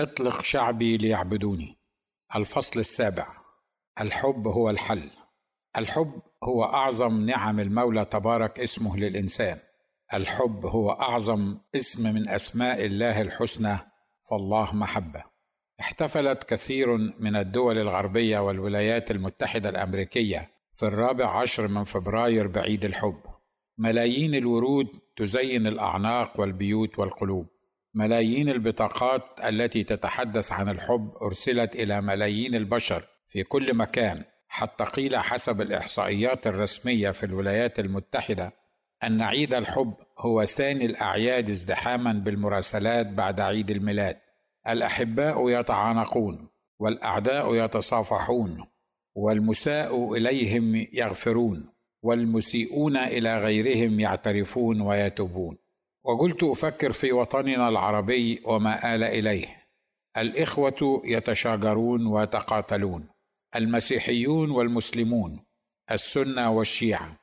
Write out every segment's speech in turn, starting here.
اطلق شعبي ليعبدوني. الفصل السابع. الحب هو الحل. الحب هو أعظم نعم المولى تبارك اسمه للإنسان. الحب هو أعظم اسم من أسماء الله الحسنى فالله محبة. احتفلت كثير من الدول الغربية والولايات المتحدة الأمريكية في الرابع عشر من فبراير بعيد الحب. ملايين الورود تزين الأعناق والبيوت والقلوب. ملايين البطاقات التي تتحدث عن الحب أرسلت إلى ملايين البشر في كل مكان. حتى قيل حسب الإحصائيات الرسمية في الولايات المتحدة أن عيد الحب هو ثاني الأعياد ازدحاما بالمراسلات بعد عيد الميلاد. الأحباء يتعانقون والأعداء يتصافحون والمساء إليهم يغفرون والمسيئون إلى غيرهم يعترفون ويتوبون. وقلت أفكر في وطننا العربي وما آل إليه. الإخوة يتشاجرون ويتقاتلون المسيحيون والمسلمون السنة والشيعة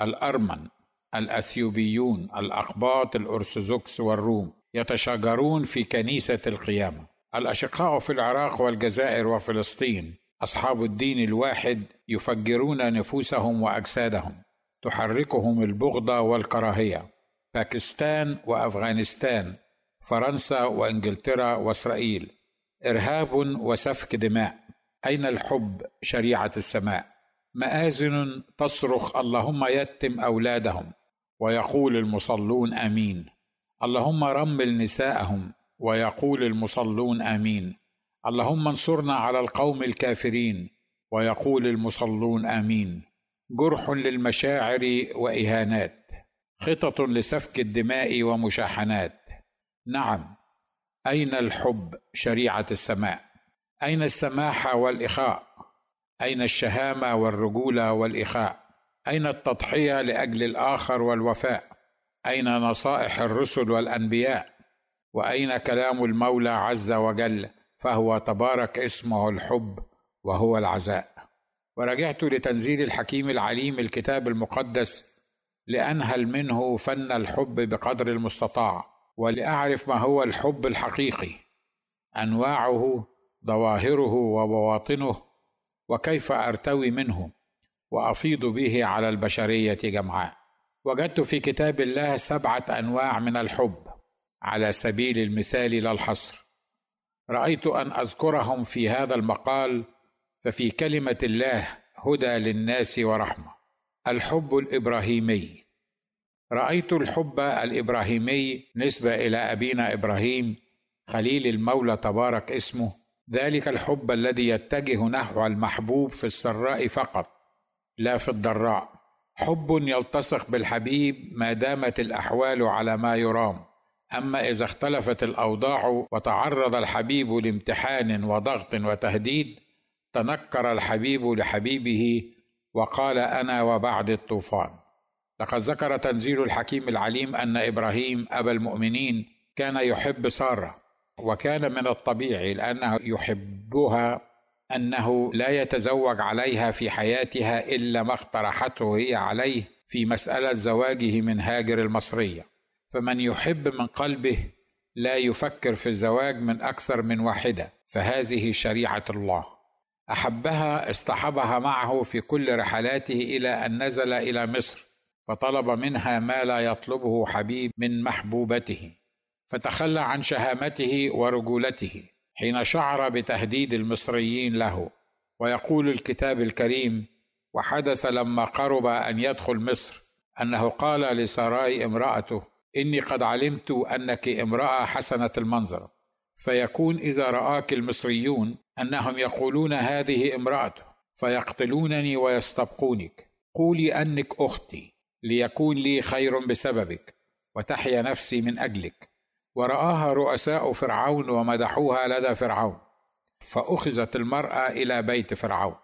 الأرمن الأثيوبيون الأقباط الأرثوذكس والروم يتشاجرون في كنيسة القيامة. الأشقاء في العراق والجزائر وفلسطين أصحاب الدين الواحد يفجرون نفوسهم وأجسادهم تحركهم البغضة والكراهية. باكستان وأفغانستان فرنسا وإنجلترا وإسرائيل. إرهاب وسفك دماء. أين الحب شريعة السماء؟ مآذن تصرخ اللهم يتم أولادهم. ويقول المصلون آمين. اللهم رمل نساءهم. ويقول المصلون آمين. اللهم انصرنا على القوم الكافرين. ويقول المصلون آمين. جرح للمشاعر وإهانات. خطط لسفك الدماء ومشاحنات. نعم أين الحب شريعة السماء؟ أين السماحه والإخاء؟ أين الشهامة والرجوله والإخاء؟ أين التضحية لأجل الآخر والوفاء؟ أين نصائح الرسل والأنبياء؟ وأين كلام المولى عز وجل؟ فهو تبارك اسمه الحب وهو العزاء. ورجعت لتنزيل الحكيم العليم الكتاب المقدس لانهل منه فن الحب بقدر المستطاع ولأعرف ما هو الحب الحقيقي أنواعه ظواهره وبواطنه وكيف أرتوي منه وأفيض به على البشرية جمعاء. وجدت في كتاب الله سبعة أنواع من الحب على سبيل المثال لا الحصر رأيت أن أذكرهم في هذا المقال ففي كلمة الله هدى للناس ورحمة. الحب الإبراهيمي. رأيت الحب الإبراهيمي نسبة إلى أبينا إبراهيم خليل المولى تبارك اسمه. ذلك الحب الذي يتجه نحو المحبوب في السراء فقط لا في الضراء. حب يلتصق بالحبيب ما دامت الأحوال على ما يرام. أما إذا اختلفت الأوضاع وتعرض الحبيب لامتحان وضغط وتهديد تنكر الحبيب لحبيبه وقال أنا وبعد الطوفان. لقد ذكر تنزيل الحكيم العليم أن إبراهيم أبا المؤمنين كان يحب سارة وكان من الطبيعي لأنه يحبها أنه لا يتزوج عليها في حياتها إلا ما اقترحته هي عليه في مسألة زواجه من هاجر المصرية. فمن يحب من قلبه لا يفكر في الزواج من أكثر من واحدة فهذه شريعة الله. أحبها اصطحبها معه في كل رحلاته إلى أن نزل إلى مصر فطلب منها ما لا يطلبه حبيب من محبوبته فتخلى عن شهامته ورجولته حين شعر بتهديد المصريين له ويقول الكتاب الكريم وحدث لما قرب أن يدخل مصر أنه قال لسراي امرأته إني قد علمت أنك امرأة حسنة المنظر فيكون إذا رآك المصريون أنهم يقولون هذه امراته فيقتلونني ويستبقونك. قولي أنك أختي ليكون لي خير بسببك وتحيا نفسي من أجلك. ورآها رؤساء فرعون ومدحوها لدى فرعون. فأخذت المرأة إلى بيت فرعون.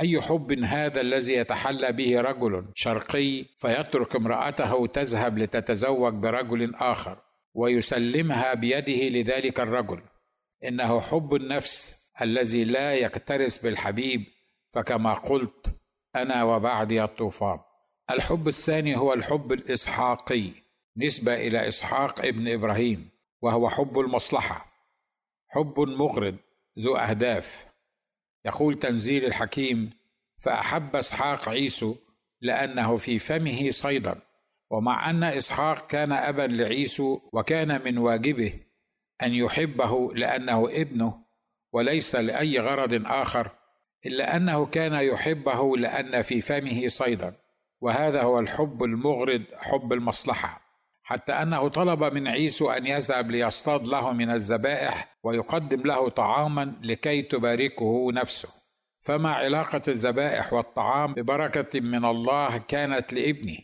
أي حب هذا الذي يتحلى به رجل شرقي؟ فيترك امرأته تذهب لتتزوج برجل آخر ويسلمها بيده لذلك الرجل. إنه حب النفس الذي لا يكترث بالحبيب فكما قلت أنا وبعدي الطوفان. الحب الثاني هو الحب الإسحاقي نسبة إلى إسحاق ابن إبراهيم وهو حب المصلحة حب مغرض ذو أهداف. يقول تنزيل الحكيم فأحب إسحاق عيسو لأنه في فمه صيدا ومع أن إسحاق كان أبا لعيسو وكان من واجبه أن يحبه لأنه ابنه وليس لأي غرض آخر إلا أنه كان يحبه لأن في فمه صيدا وهذا هو الحب المغرض حب المصلحة. حتى أنه طلب من عيسو أن يذهب ليصطاد له من الذبائح ويقدم له طعاما لكي تباركه نفسه. فما علاقة الذبائح والطعام ببركة من الله كانت لابنه.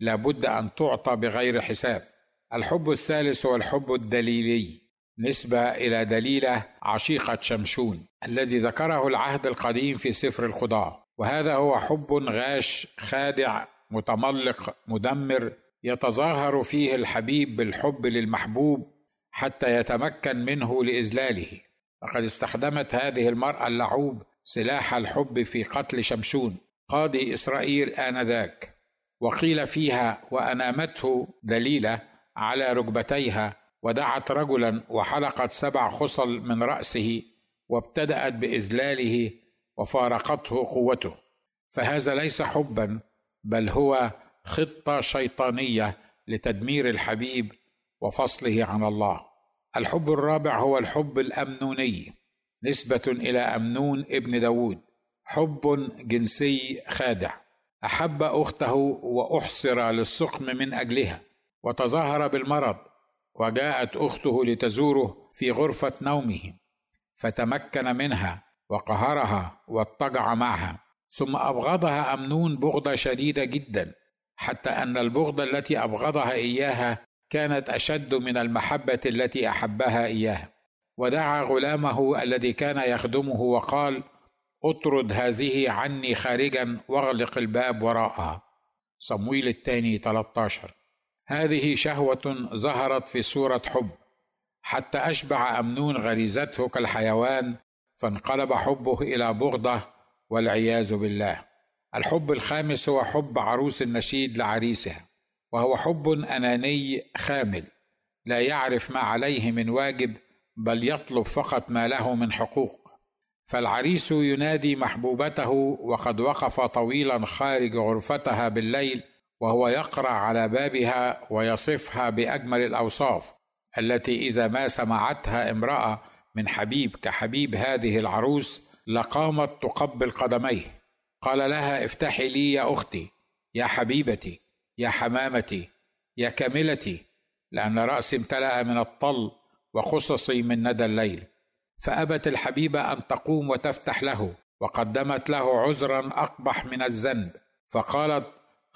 لابد أن تعطى بغير حساب. الحب الثالث هو الحب الدليلي. نسبة إلى دليلة عشيقة شمشون الذي ذكره العهد القديم في سفر القضاة وهذا هو حب غاش خادع متملق مدمر يتظاهر فيه الحبيب بالحب للمحبوب حتى يتمكن منه لاذلاله لقد استخدمت هذه المرأة اللعوب سلاح الحب في قتل شمشون قاضي إسرائيل آنذاك وقيل فيها وأنامته دليلة على ركبتيها ودعت رجلا وحلقت سبع خصل من رأسه وابتدأت بإذلاله وفارقته قوته. فهذا ليس حبا بل هو خطة شيطانية لتدمير الحبيب وفصله عن الله. الحب الرابع هو الحب الأمنوني نسبة إلى أمنون ابن داود. حب جنسي خادع. أحب أخته وأحصر للسقم من أجلها. وتظاهر بالمرض وجاءت أخته لتزوره في غرفة نومه فتمكن منها وقهرها واضطجع معها ثم أبغضها أمنون بغضه شديدة جدا حتى أن البغض التي أبغضها إياها كانت أشد من المحبة التي أحبها إياها. ودعا غلامه الذي كان يخدمه وقال اطرد هذه عني خارجا واغلق الباب وراءها. صمويل الثاني 13 هذه شهوة ظهرت في صورة حب. حتى أشبع أمنون غريزته كالحيوان فانقلب حبه إلى بغضة والعياذ بالله. الحب الخامس هو حب عروس النشيد لعريسها وهو حب أناني خامل. لا يعرف ما عليه من واجب بل يطلب فقط ما له من حقوق. فالعريس ينادي محبوبته وقد وقف طويلا خارج غرفتها بالليل وهو يقرأ على بابها ويصفها بأجمل الأوصاف التي إذا ما سمعتها امرأة من حبيب كحبيب هذه العروس لقامت تقبل قدميه. قال لها افتحي لي يا أختي يا حبيبتي يا حمامتي يا كاملتي لأن رأسي امتلأ من الطل وخصصي من ندى الليل. فأبت الحبيبه أن تقوم وتفتح له وقدمت له عذرا أقبح من الذنب فقالت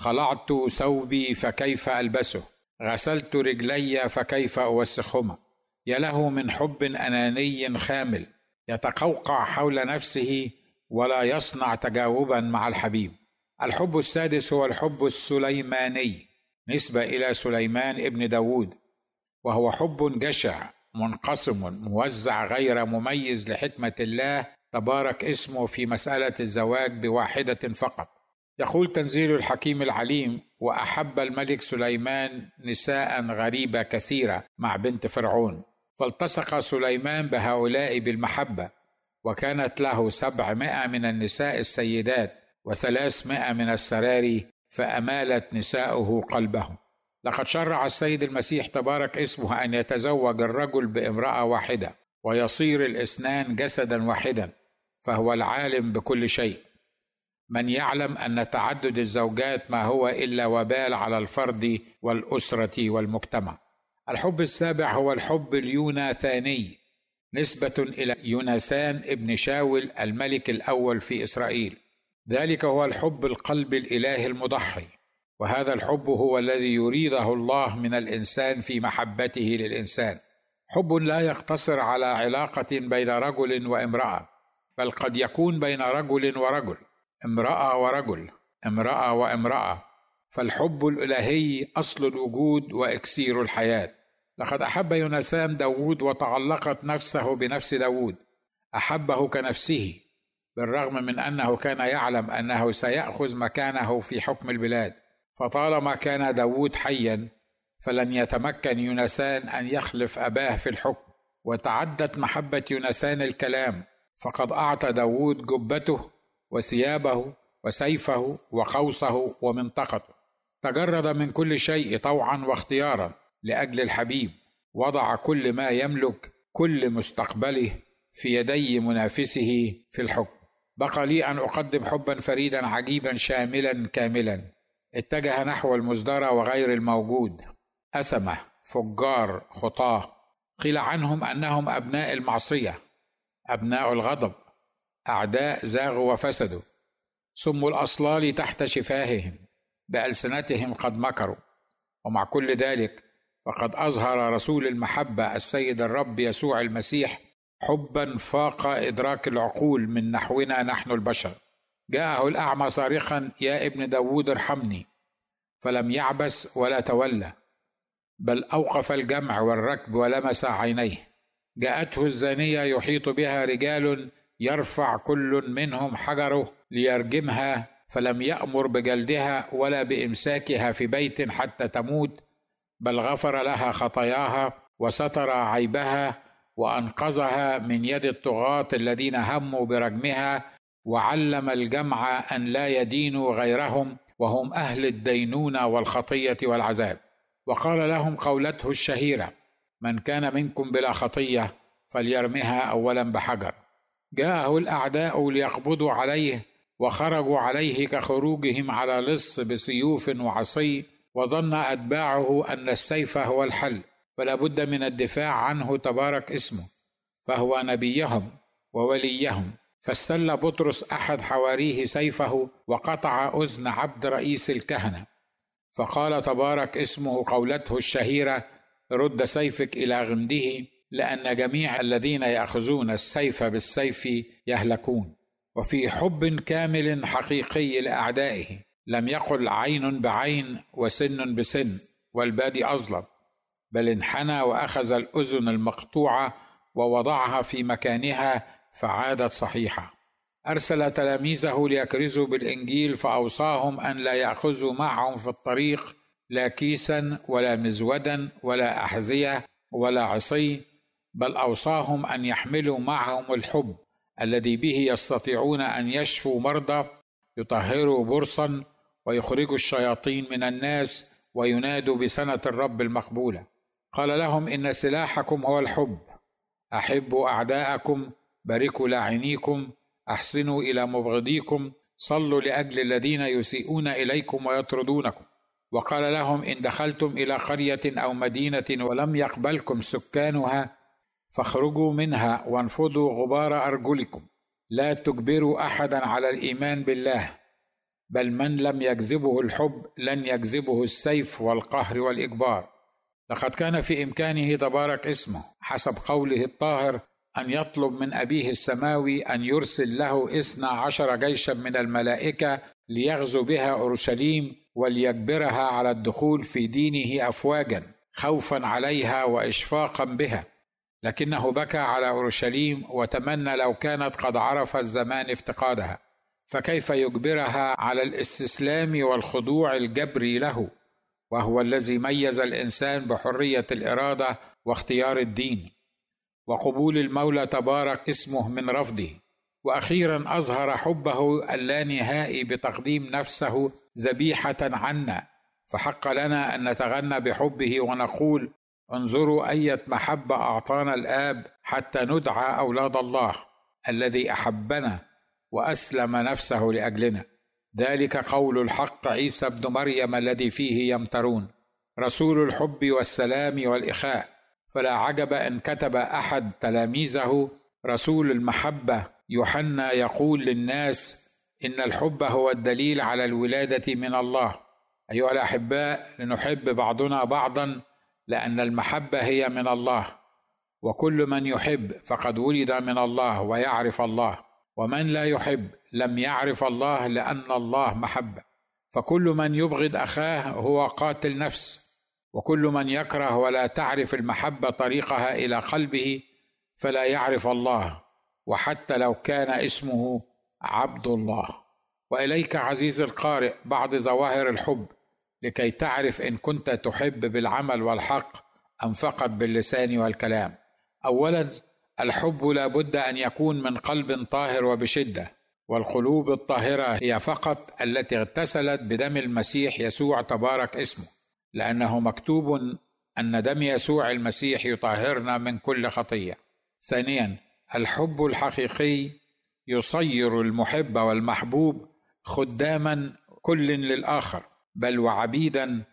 خلعت ثوبي فكيف ألبسه؟ غسلت رجلي فكيف أوسخهما؟ يا له من حب أناني خامل يتقوقع حول نفسه ولا يصنع تجاوبا مع الحبيب. الحب السادس هو الحب السليماني نسبة إلى سليمان ابن داود وهو حب جشع منقسم موزع غير مميز لحكمة الله تبارك اسمه في مسألة الزواج بواحدة فقط. يقول تنزيل الحكيم العليم وأحب الملك سليمان نساء غريبة كثيرة مع بنت فرعون. فالتصق سليمان بهؤلاء بالمحبة وكانت له سبعمائة من النساء السيدات وثلاثمائة من السراري فأمالت نساؤه قلبه لقد شرع السيد المسيح تبارك اسمه أن يتزوج الرجل بامرأة واحدة ويصير الإثنان جسدا واحدا فهو العالم بكل شيء. من يعلم أن تعدد الزوجات ما هو إلا وبال على الفرد والأسرة والمجتمع. الحب السابع هو الحب اليوناثاني نسبة إلى يونسان ابن شاول الملك الأول في إسرائيل. ذلك هو الحب القلب الإلهي المضحي وهذا الحب هو الذي يريده الله من الإنسان في محبته للإنسان. حب لا يقتصر على علاقة بين رجل وامرأة بل قد يكون بين رجل ورجل. امرأة ورجل امرأة وامرأة فالحب الإلهي أصل الوجود وإكسير الحياة. لقد أحب يونسان داود وتعلقت نفسه بنفس داود أحبه كنفسه بالرغم من أنه كان يعلم أنه سيأخذ مكانه في حكم البلاد. فطالما كان داود حيا فلن يتمكن يونسان أن يخلف أباه في الحكم. وتعدت محبة يونسان الكلام فقد أعطى داود جبته وثيابه وسيفه وقوسه ومنطقته. تجرد من كل شيء طوعا واختيارا لأجل الحبيب. وضع كل ما يملك كل مستقبله في يدي منافسه في الحكم. بقى لي أن أقدم حبا فريدا عجيبا شاملا كاملا. اتجه نحو المزدرى وغير الموجود. اثمه فجار خطاه. قيل عنهم أنهم أبناء المعصية أبناء الغضب. أعداء زاغوا وفسدوا سموا الأصلال تحت شفاههم بألسنتهم قد مكروا. ومع كل ذلك فقد أظهر رسول المحبة السيد الرب يسوع المسيح حبا فاق إدراك العقول من نحونا نحن البشر. جاءه الأعمى صارخا يا ابن داود ارحمني. فلم يعبس ولا تولى بل أوقف الجمع والركب ولمس عينيه. جاءته الزانية يحيط بها رجال يرفع كل منهم حجره ليرجمها فلم يأمر بجلدها ولا بإمساكها في بيت حتى تموت بل غفر لها خطاياها وستر عيبها وأنقذها من يد الطغاة الذين هموا برجمها وعلم الجمع أن لا يدينوا غيرهم وهم أهل الدينونة والخطية والعذاب. وقال لهم قولته الشهيرة من كان منكم بلا خطية فليرمها اولا بحجر. جاءه الأعداء ليقبضوا عليه وخرجوا عليه كخروجهم على لص بسيوف وعصي وظن أتباعه أن السيف هو الحل فلا بد من الدفاع عنه تبارك اسمه فهو نبيهم ووليهم. فاستل بطرس أحد حواريه سيفه وقطع أذن عبد رئيس الكهنة. فقال تبارك اسمه قولته الشهيرة رد سيفك إلى غمده لأن جميع الذين يأخذون السيف بالسيف يهلكون وفي حب كامل حقيقي لأعدائه. لم يقل عين بعين وسن بسن والبادي أظلم بل انحنى وأخذ الأذن المقطوعة ووضعها في مكانها فعادت صحيحة. أرسل تلاميذه ليكرزوا بالإنجيل فأوصاهم أن لا يأخذوا معهم في الطريق لا كيسا ولا مزودا ولا أحذية ولا عصي بل أوصاهم أن يحملوا معهم الحب الذي به يستطيعون أن يشفوا مرضى يطهروا برصا ويخرجوا الشياطين من الناس وينادوا بسنة الرب المقبولة. قال لهم إن سلاحكم هو الحب. أحبوا أعداءكم باركوا لاعنيكم أحسنوا إلى مبغضيكم صلوا لأجل الذين يسيئون إليكم ويطردونكم. وقال لهم إن دخلتم إلى قرية أو مدينة ولم يقبلكم سكانها فاخرجوا منها وانفضوا غبار أرجلكم. لا تجبروا أحدا على الإيمان بالله بل من لم يجذبه الحب لن يجذبه السيف والقهر والاجبار لقد كان في إمكانه تبارك اسمه حسب قوله الطاهر أن يطلب من أبيه السماوي أن يرسل له اثنا عشر جيشا من الملائكة ليغزو بها أورشليم وليجبرها على الدخول في دينه افواجا خوفا عليها واشفاقا بها. لكنه بكى على أورشليم وتمنى لو كانت قد عرفت زمان افتقادها فكيف يجبرها على الاستسلام والخضوع الجبري له؟ وهو الذي ميز الإنسان بحرية الإرادة واختيار الدين وقبول المولى تبارك اسمه من رفضه. وأخيرا أظهر حبه اللانهائي بتقديم نفسه ذبيحة عنا فحق لنا أن نتغنى بحبه ونقول انظروا أية محبة أعطانا الآب حتى ندعى أولاد الله الذي أحبنا وأسلم نفسه لأجلنا. ذلك قول الحق عيسى ابن مريم الذي فيه يمترون. رسول الحب والسلام والإخاء. فلا عجب إن كتب أحد تلاميذه رسول المحبة. يوحنا يقول للناس إن الحب هو الدليل على الولادة من الله. أيها الأحباء لنحب بعضنا بعضا لأن المحبة هي من الله وكل من يحب فقد ولد من الله ويعرف الله ومن لا يحب لم يعرف الله لأن الله محبة. فكل من يبغض أخاه هو قاتل نفس وكل من يكره ولا تعرف المحبة طريقها إلى قلبه فلا يعرف الله وحتى لو كان اسمه عبد الله. وإليك عزيز القارئ بعض ظواهر الحب. لكي تعرف إن كنت تحب بالعمل والحق أم فقط باللسان والكلام. اولا الحب لا بد أن يكون من قلب طاهر وبشدة والقلوب الطاهرة هي فقط التي اغتسلت بدم المسيح يسوع تبارك اسمه لأنه مكتوب أن دم يسوع المسيح يطهرنا من كل خطية. ثانيا الحب الحقيقي يصير المحب والمحبوب خداما كل للآخر. بل وعبيدا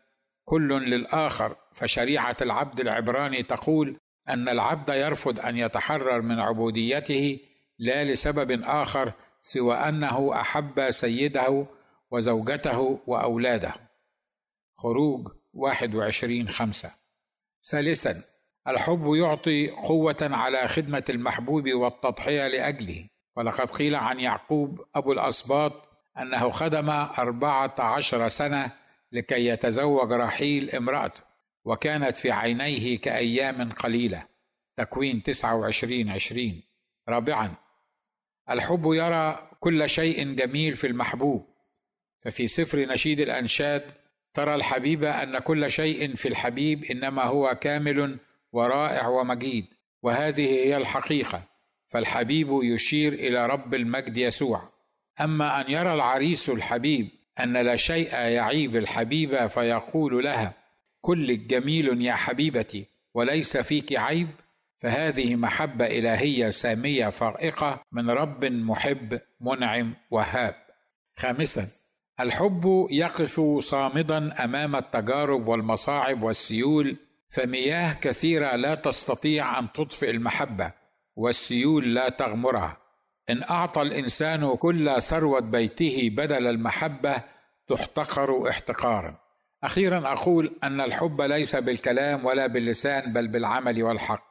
كل للآخر. فشريعة العبد العبراني تقول أن العبد يرفض أن يتحرر من عبوديته لا لسبب آخر سوى أنه أحب سيده وزوجته وأولاده. خروج 21 خمسة. ثالثا الحب يعطي قوة على خدمة المحبوب والتضحية لأجله. فلقد قيل عن يعقوب أبو الأسباط أنه خدم أربعة عشر سنة لكي يتزوج رحيل امرأته وكانت في عينيه كأيام قليلة. تكوين 29 20 رابعا الحب يرى كل شيء جميل في المحبوب. ففي سفر نشيد الأنشاد ترى الحبيبة أن كل شيء في الحبيب إنما هو كامل ورائع ومجيد وهذه هي الحقيقة. فالحبيب يشير إلى رب المجد يسوع. أما أن يرى العريس الحبيب أن لا شيء يعيب الحبيبة فيقول لها كلك جميل يا حبيبتي وليس فيك عيب؟ فهذه محبة إلهية سامية فائقه من رب محب منعم وهاب. خامسا الحب يقف صامدا أمام التجارب والمصاعب والسيول فمياه كثيرة لا تستطيع أن تطفئ المحبة والسيول لا تغمرها. إن أعطى الإنسان كل ثروة بيته بدل المحبة تحتقر احتقارا. أخيرا أقول أن الحب ليس بالكلام ولا باللسان بل بالعمل والحق.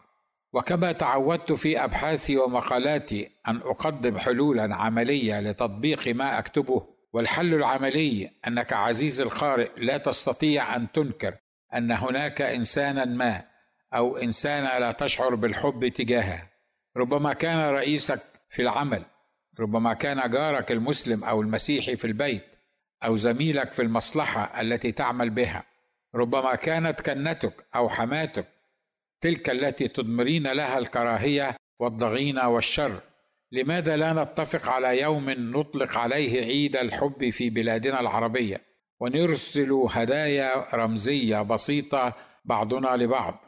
وكما تعودت في أبحاثي ومقالاتي أن أقدم حلولا عملية لتطبيق ما أكتبه والحل العملي أنك عزيزي القارئ لا تستطيع أن تنكر أن هناك انسانا ما أو إنسانة لا تشعر بالحب تجاهها. ربما كان رئيسك في العمل. ربما كان جارك المسلم أو المسيحي في البيت أو زميلك في المصلحة التي تعمل بها. ربما كانت كنتك أو حماتك تلك التي تضمرين لها الكراهية والضغينة والشر. لماذا لا نتفق على يوم نطلق عليه عيد الحب في بلادنا العربية؟ ونرسل هدايا رمزية بسيطة بعضنا لبعض.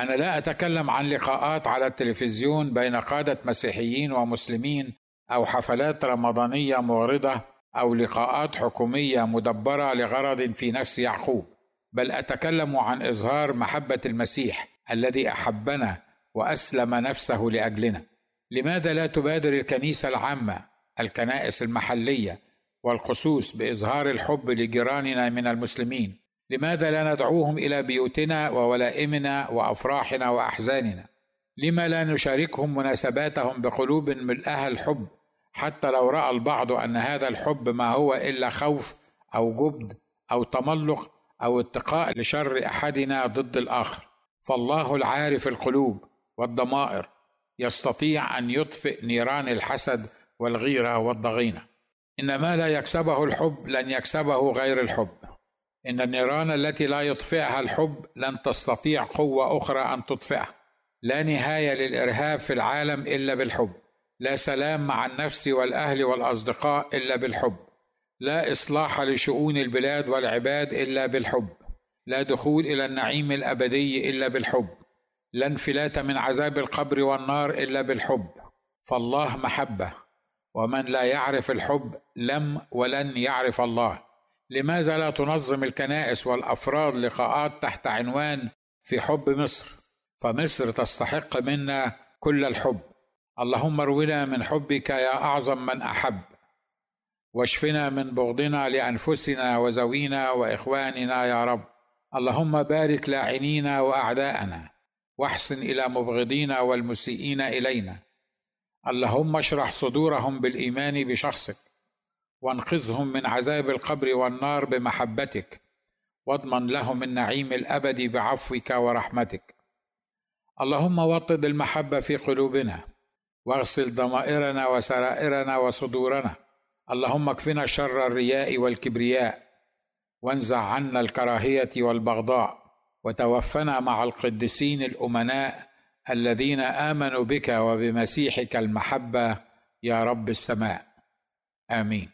أنا لا أتكلم عن لقاءات على التلفزيون بين قادة مسيحيين ومسلمين أو حفلات رمضانية مغرضه أو لقاءات حكومية مدبرة لغرض في نفس يعقوب بل أتكلم عن إظهار محبة المسيح الذي أحبنا وأسلم نفسه لأجلنا. لماذا لا تبادر الكنيسة العامة الكنائس المحلية والخصوص بإظهار الحب لجيراننا من المسلمين؟ لماذا لا ندعوهم إلى بيوتنا وولائمنا وأفراحنا وأحزاننا؟ لما لا نشاركهم مناسباتهم بقلوب ملئها الحب؟ حتى لو رأى البعض أن هذا الحب ما هو إلا خوف أو جبن أو تملق أو اتقاء لشر أحدنا ضد الآخر. فالله العارف القلوب والضمائر يستطيع أن يطفئ نيران الحسد والغيرة والضغينة. ان ما لا يكسبه الحب لن يكسبه غير الحب. إن النيران التي لا يطفئها الحب لن تستطيع قوة أخرى أن تطفئها. لا نهاية للإرهاب في العالم إلا بالحب. لا سلام مع النفس والأهل والأصدقاء إلا بالحب. لا إصلاح لشؤون البلاد والعباد إلا بالحب. لا دخول إلى النعيم الأبدي إلا بالحب. لا انفلات من عذاب القبر والنار إلا بالحب. فالله محبة. ومن لا يعرف الحب لم ولن يعرف الله. لماذا لا تنظم الكنائس والأفراد لقاءات تحت عنوان في حب مصر فمصر تستحق منا كل الحب. اللهم ارونا من حبك يا أعظم من أحب. واشفنا من بغضنا لأنفسنا وزوينا وإخواننا يا رب. اللهم بارك لاعنينا وأعداءنا. واحسن إلى مبغضينا والمسيئين إلينا. اللهم اشرح صدورهم بالإيمان بشخصك. وانقذهم من عذاب القبر والنار بمحبتك. واضمن لهم النعيم الابدي بعفوك ورحمتك. اللهم وطد المحبة في قلوبنا. واغسل ضمائرنا وسرائرنا وصدورنا. اللهم اكفنا شر الرياء والكبرياء. وانزع عنا الكراهية والبغضاء. وتوفنا مع القديسين الأمناء الذين آمنوا بك وبمسيحك المحبة يا رب السماء. آمين.